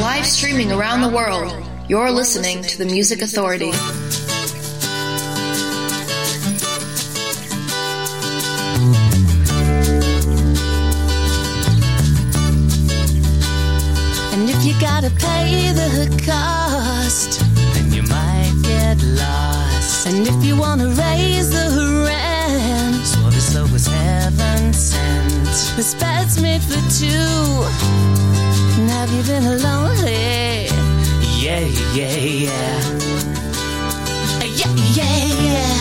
Live streaming around the world, you're listening to The Music Authority. And if you gotta pay the cost, then you might get lost. And if you wanna raise the This bed's made for two. And have you been lonely? Yeah, yeah, yeah. Yeah, yeah, yeah.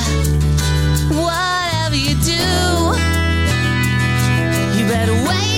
Whatever you do, you better wait.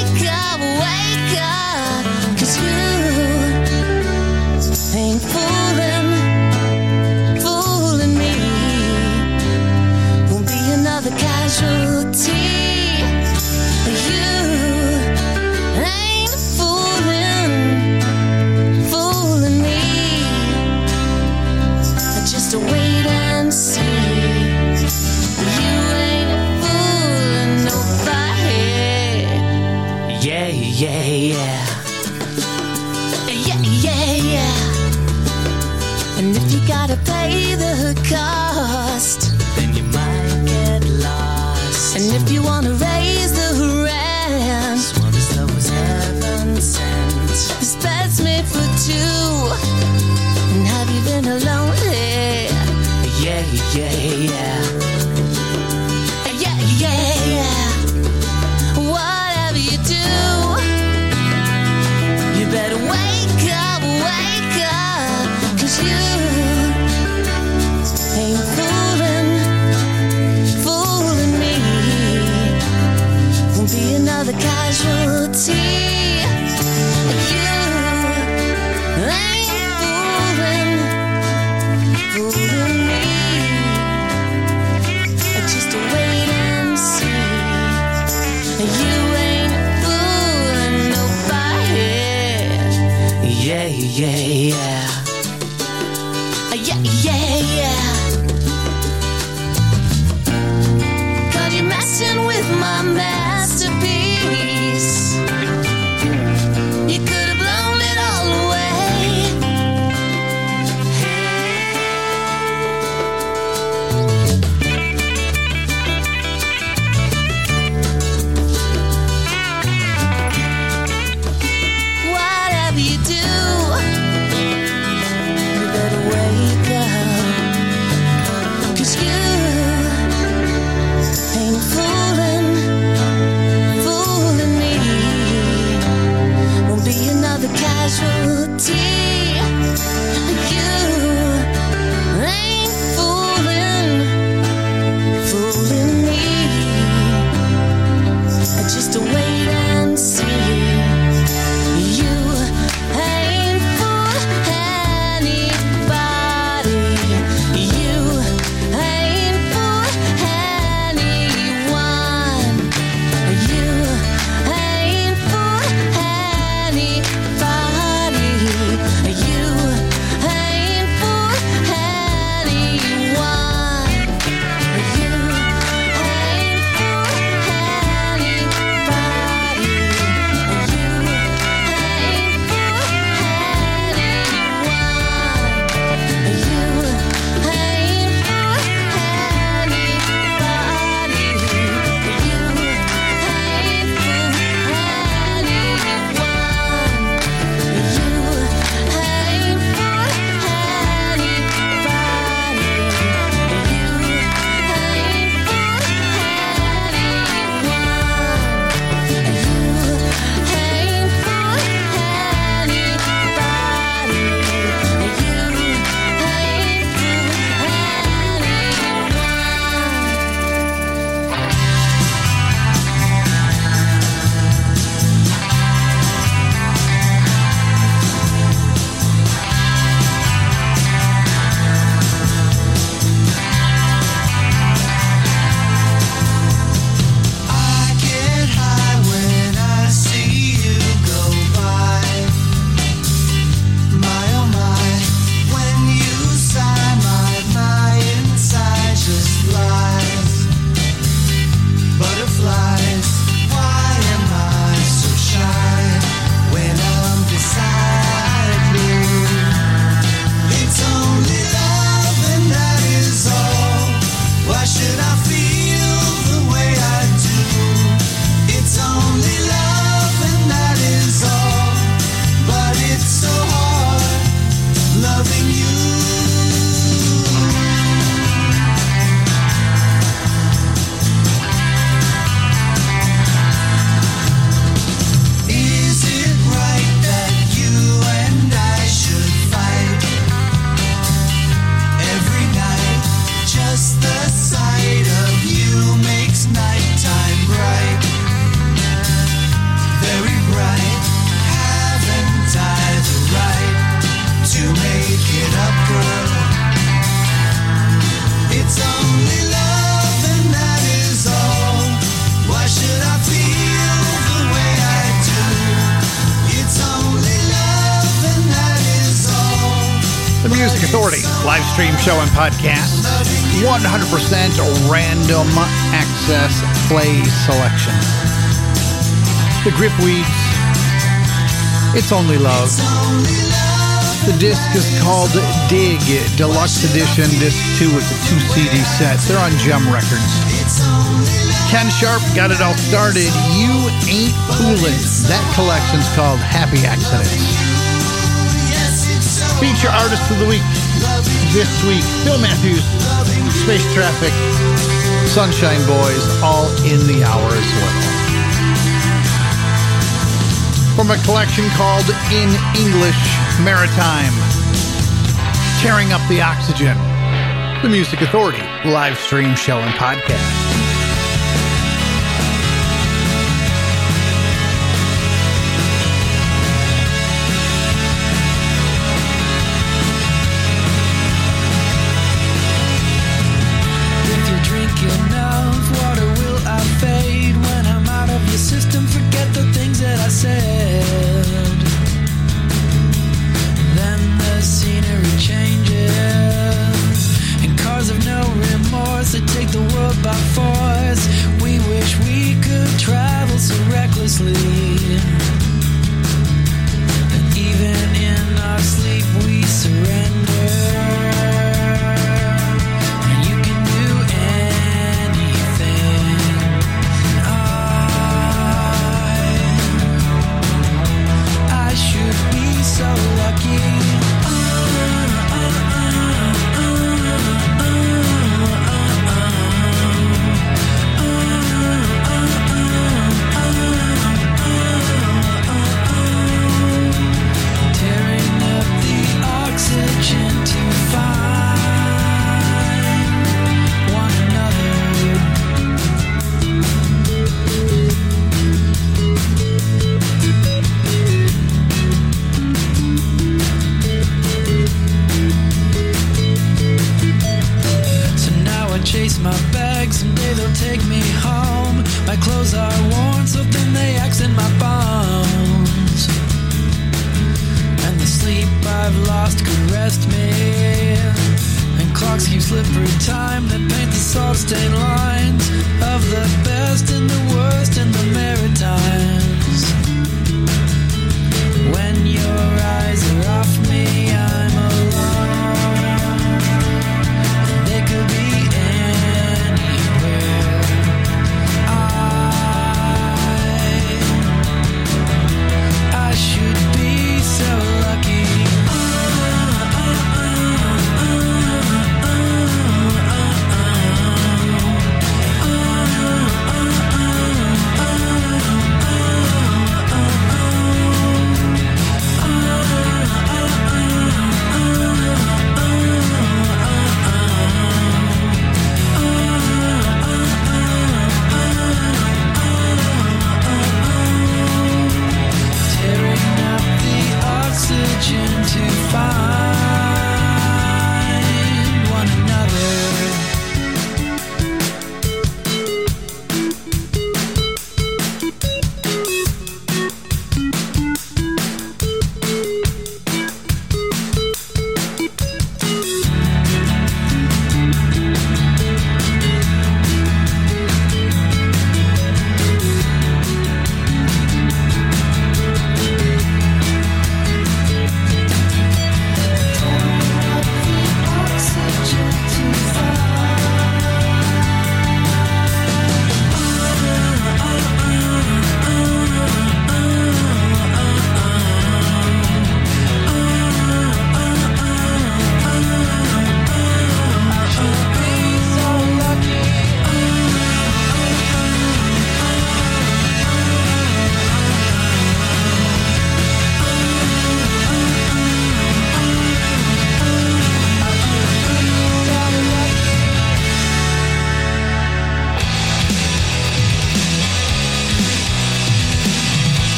Stream show and podcast. 100% random access play selection. The Grip Weeds. It's Only Love. The disc is called Dig Deluxe Edition, Disc 2 with the two CD set. They're on Jem Records. Ken Sharp got it all started. You Ain't Foolin'. That collection's called Happy Accidents. Feature Artist of the Week this week, Phil Matthews, Space Traffic, Sunshine Boys, all in the hour as well. From a collection called In English Maritime, Tearing Up the Oxygen, the Music Authority live stream show and podcast.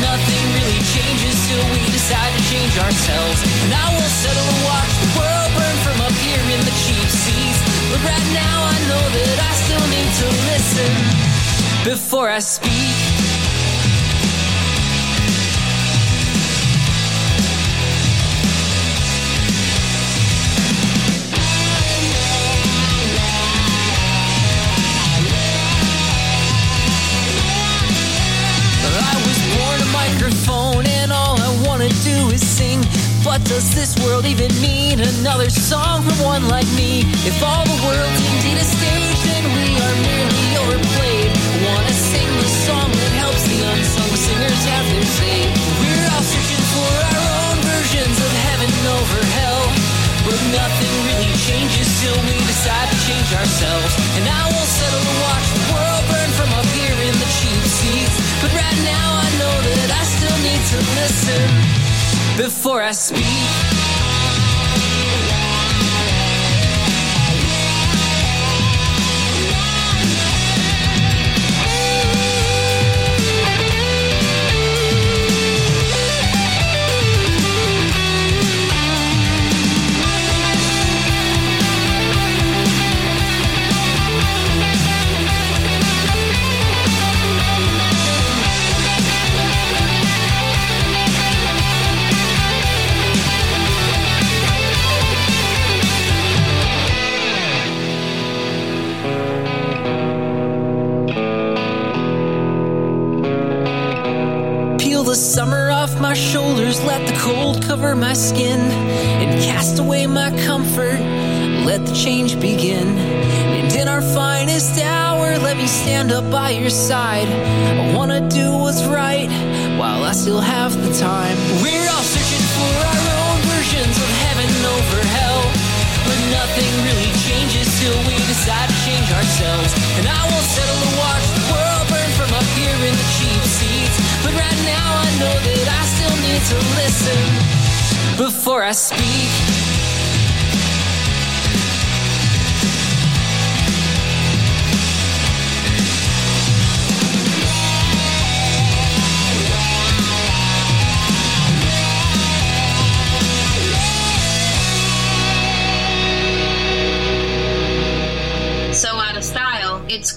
nothing really changes till we decide to change ourselves. And I will settle and watch the world burn from up here in the cheap seats. But right now I know that I still need to listen before I speak. Sing. But does this world even need another song from one like me? If all the world's indeed a stage, then we are merely overplayed. Wanna sing the song that helps the unsung singers have their say. We're all searching for our own versions of heaven over hell. But nothing really changes till we decide to change ourselves. And I will settle to watch the world burn from up here in the cheap seats. But right now I know that I still need to listen before I speak. Let the change begin. And in our finest hour, let me stand up by your side. I wanna do what's right while I still have the time. We're all searching for our own versions of heaven over hell. But nothing really changes till we decide to change ourselves. And I won't settle to watch the world burn from up here in the cheap seats. But right now I know that I still need to listen before I speak.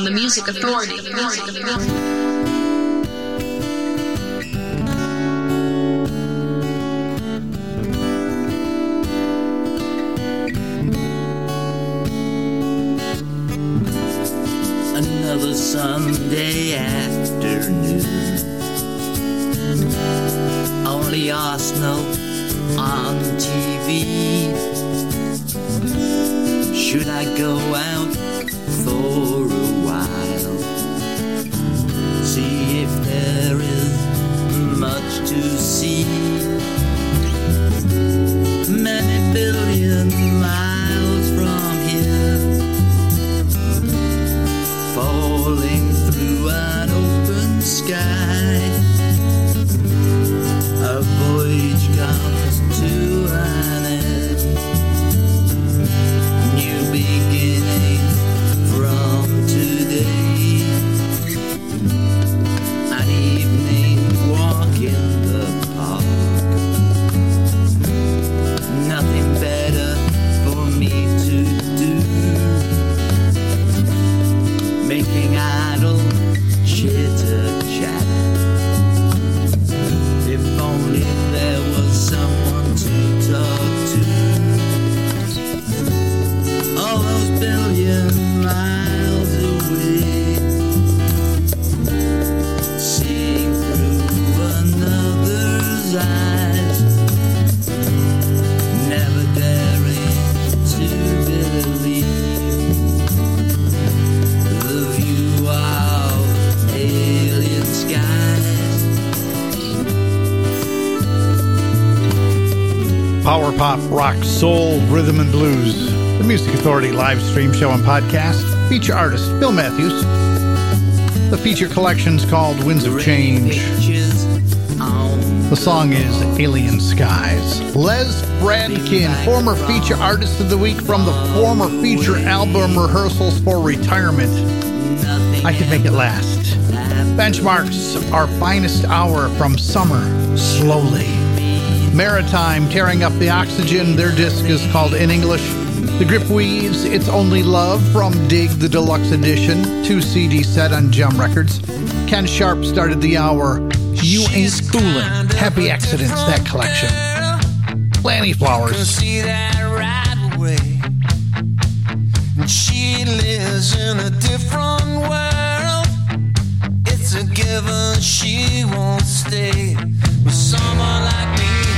On the Music Authority. The Music Authority. Another Sunday afternoon. Only Arsenal on TV. Should I go out stream show and podcast. Feature artist Phil Matthews. The feature collection's called Winds of Change. The song is Alien Skies. Les Fradkin, former feature artist of the week from the former feature album Rehearsals for Retirement. I could make it last. Benchmarks, our finest hour from summer, slowly. Maritime, tearing up the oxygen. Their disc is called in English. The Grip Weeds, It's Only Love from Dig the Deluxe Edition, two CD set on Jem Records. Ken Sharp started the hour. You Ain't Fooling. Happy Accidents, that collection. Can Flowers. see that right away. She lives in a different world. It's a given she won't stay with someone like me.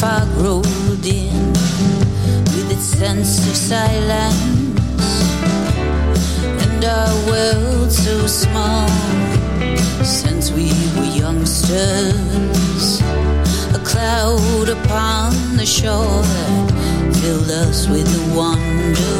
fog rolled in with its sense of silence, and our world so small since we were youngsters. A cloud upon the shore filled us with wonder.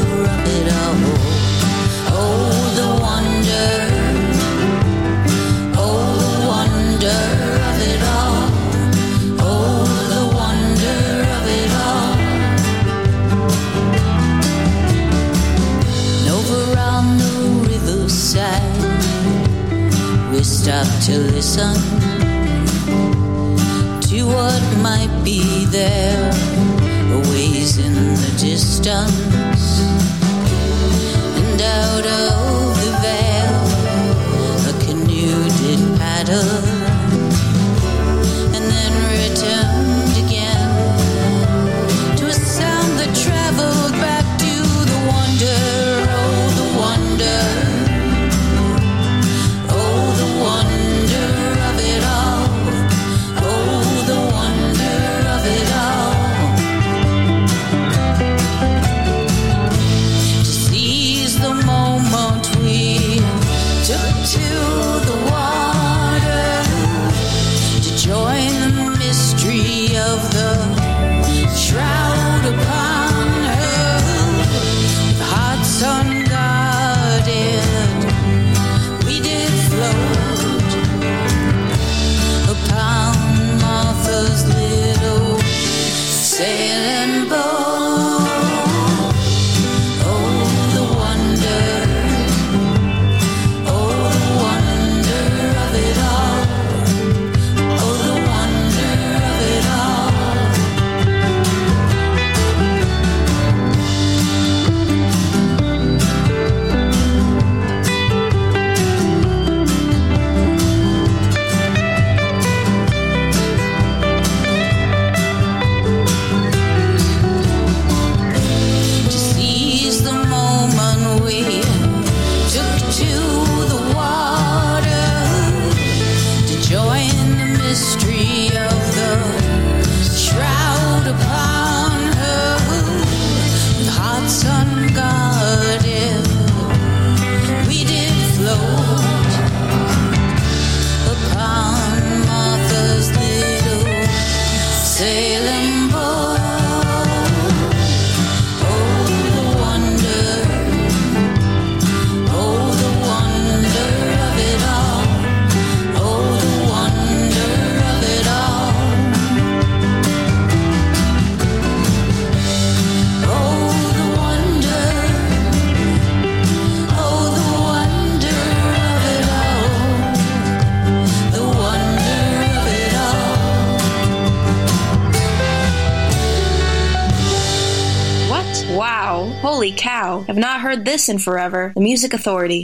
stop to listen to what might be there, ways in the distance and out of the veil. A canoe did paddle. listen forever. The Music Authority.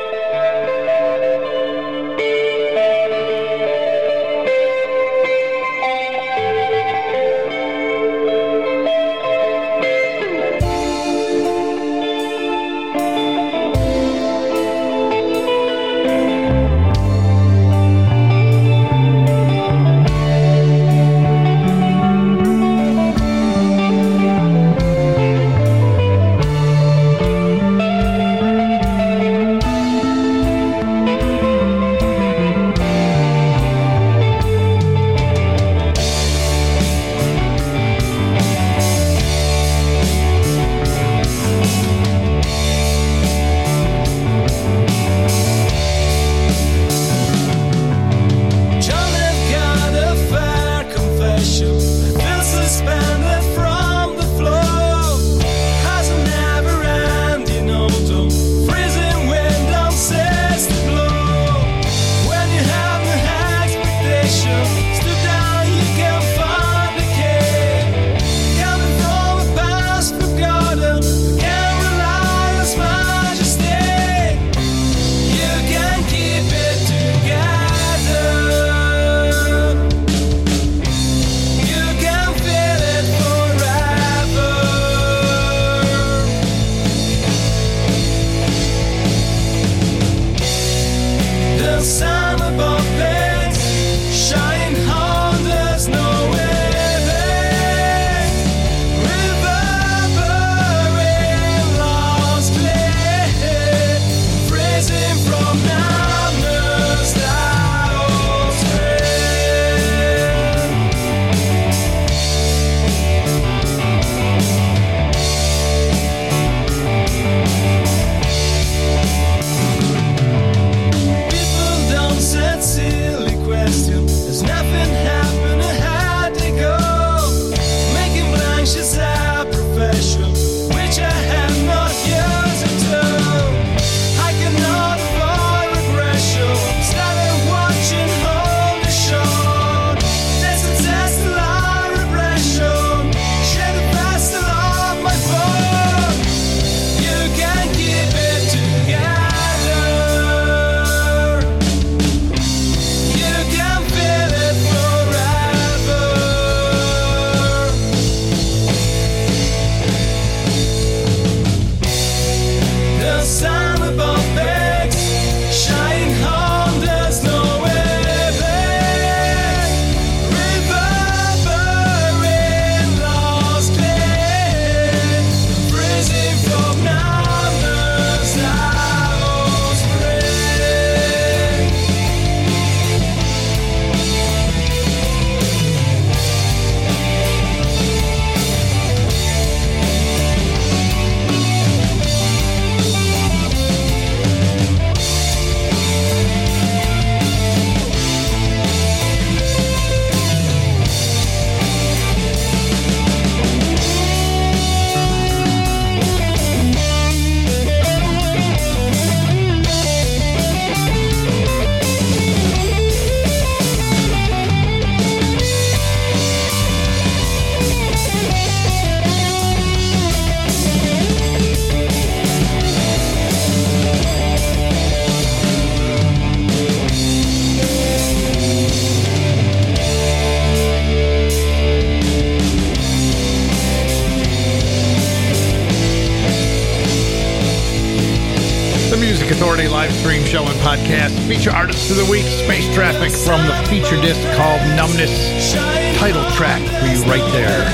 Podcast. Feature artist of the week, Space Traffic from the feature disc called Numbness. Title track for you right there.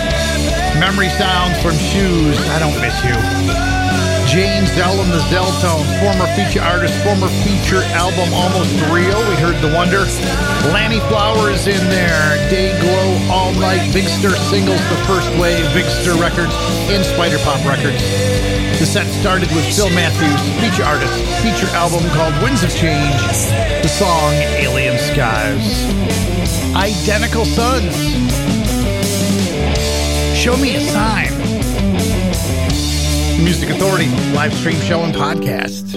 Memory sounds from Shoes, I Don't Miss You. Jane Zell and the Zelltone, former feature artist, former feature album Almost Real. We heard The Wonder. Lannie Flowers in there. Day Glow All Night. Big Stir Singles, The First Wave, Big Stir Records, and Spider Pop Records. The set started with Phil Matthews, feature artist, feature album called Winds of Change, the song Alien Skies. Identical Sons. Show me a sign. Music Authority, live stream show and podcast.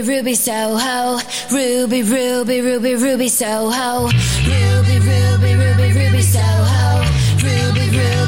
Ruby, Ruby Soho. Ruby, Ruby, Ruby, Ruby Soho. Ruby, Ruby, Ruby, Ruby Soho. Ruby, Ruby.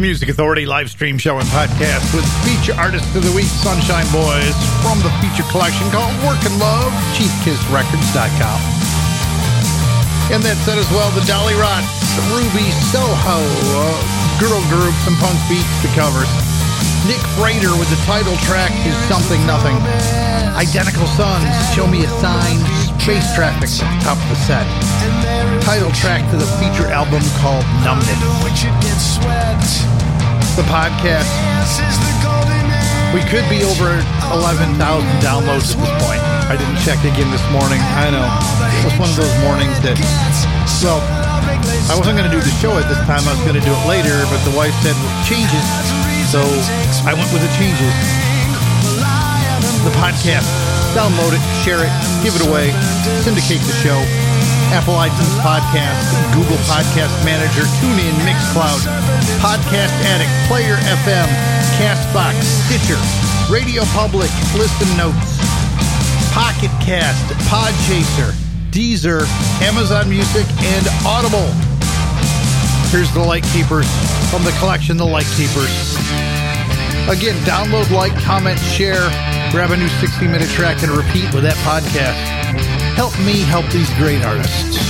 Music Authority live stream show and podcast with feature artist of the week, Sunshine Boys, from the feature collection called Work and Love, CheapKissRecords.com. And that said as well, the Dollyrots, Ruby Soho, uh, girl groups and punk beats to covers. Nick Frater with the title track to Something Nothing. Identical Sons, Show Me a Sign, Space Traffic, top of the set. Title track to the feature album called Numbness. The podcast. We could be over 11,000 downloads at this point. I didn't check again this morning. I know. It was one of those mornings that, well, I wasn't going to do the show at this time. I was going to do it later, but the wife said changes. So I went with the changes. The podcast. Download it, share it, give it away, syndicate the show. Apple iTunes Podcast, Google Podcast Manager, TuneIn, Mixcloud, Podcast Addict, Player FM, Castbox, Stitcher, Radio Public, Listen Notes, Pocket Cast, Podchaser, Deezer, Amazon Music, and Audible. Here's the Light Keepers from the collection The Light Keepers. Again, download, like, comment, share, grab a new 60 minute track and repeat with that podcast. Help me help these great artists.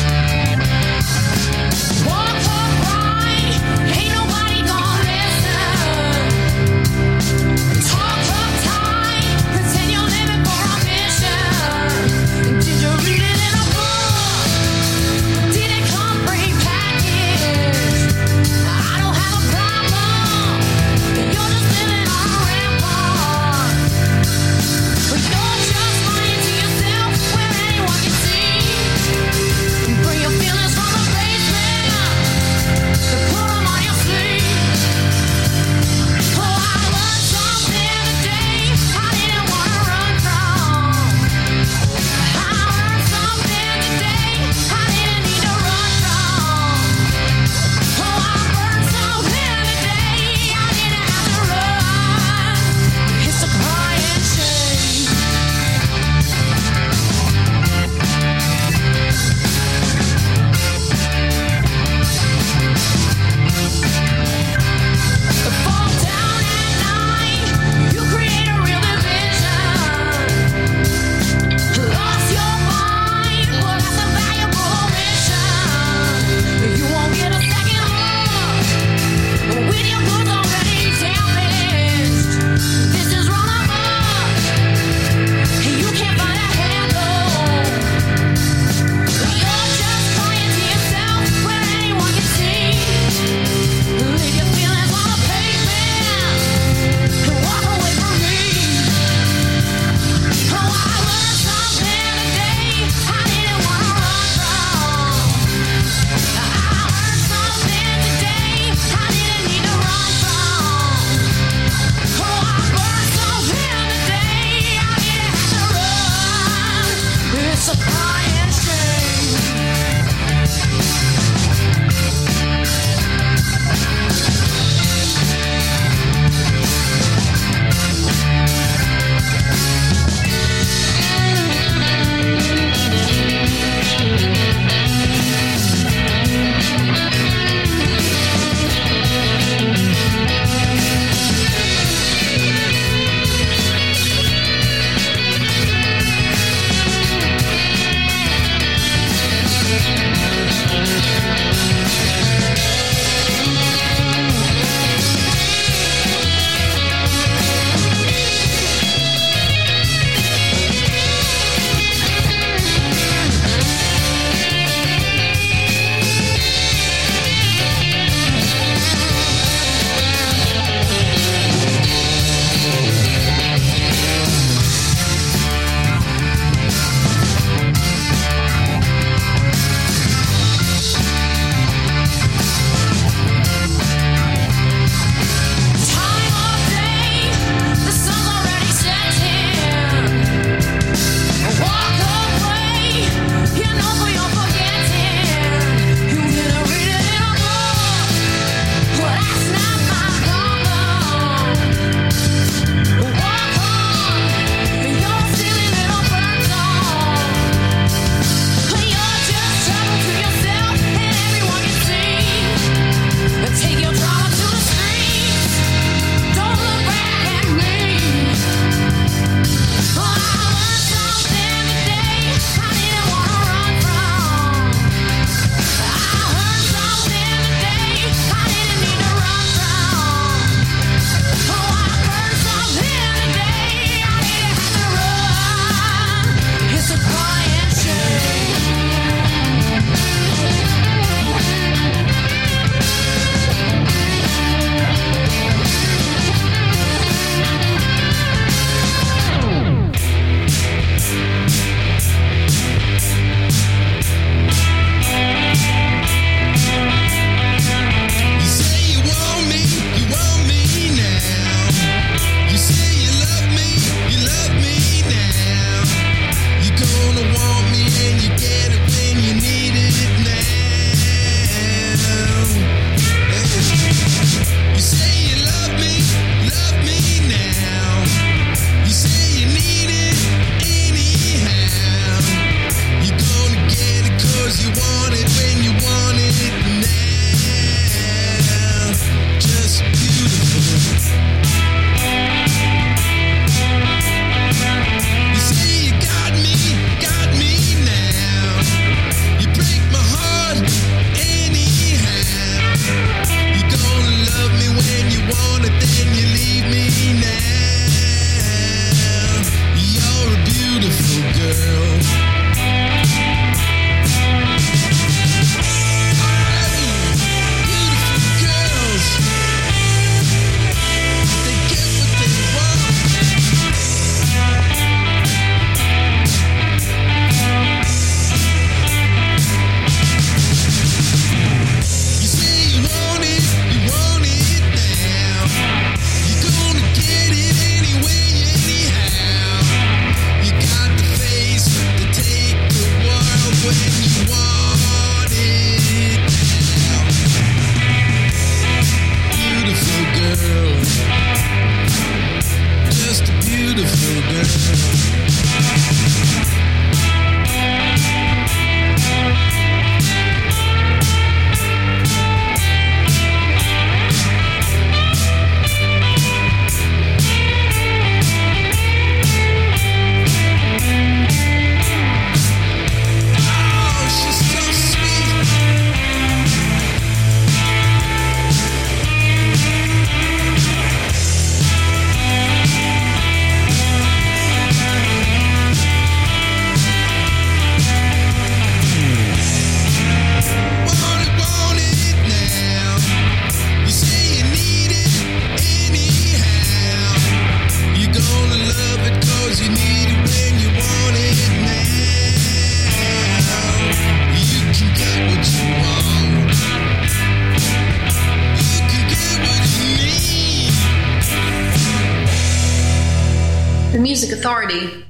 The Music Authority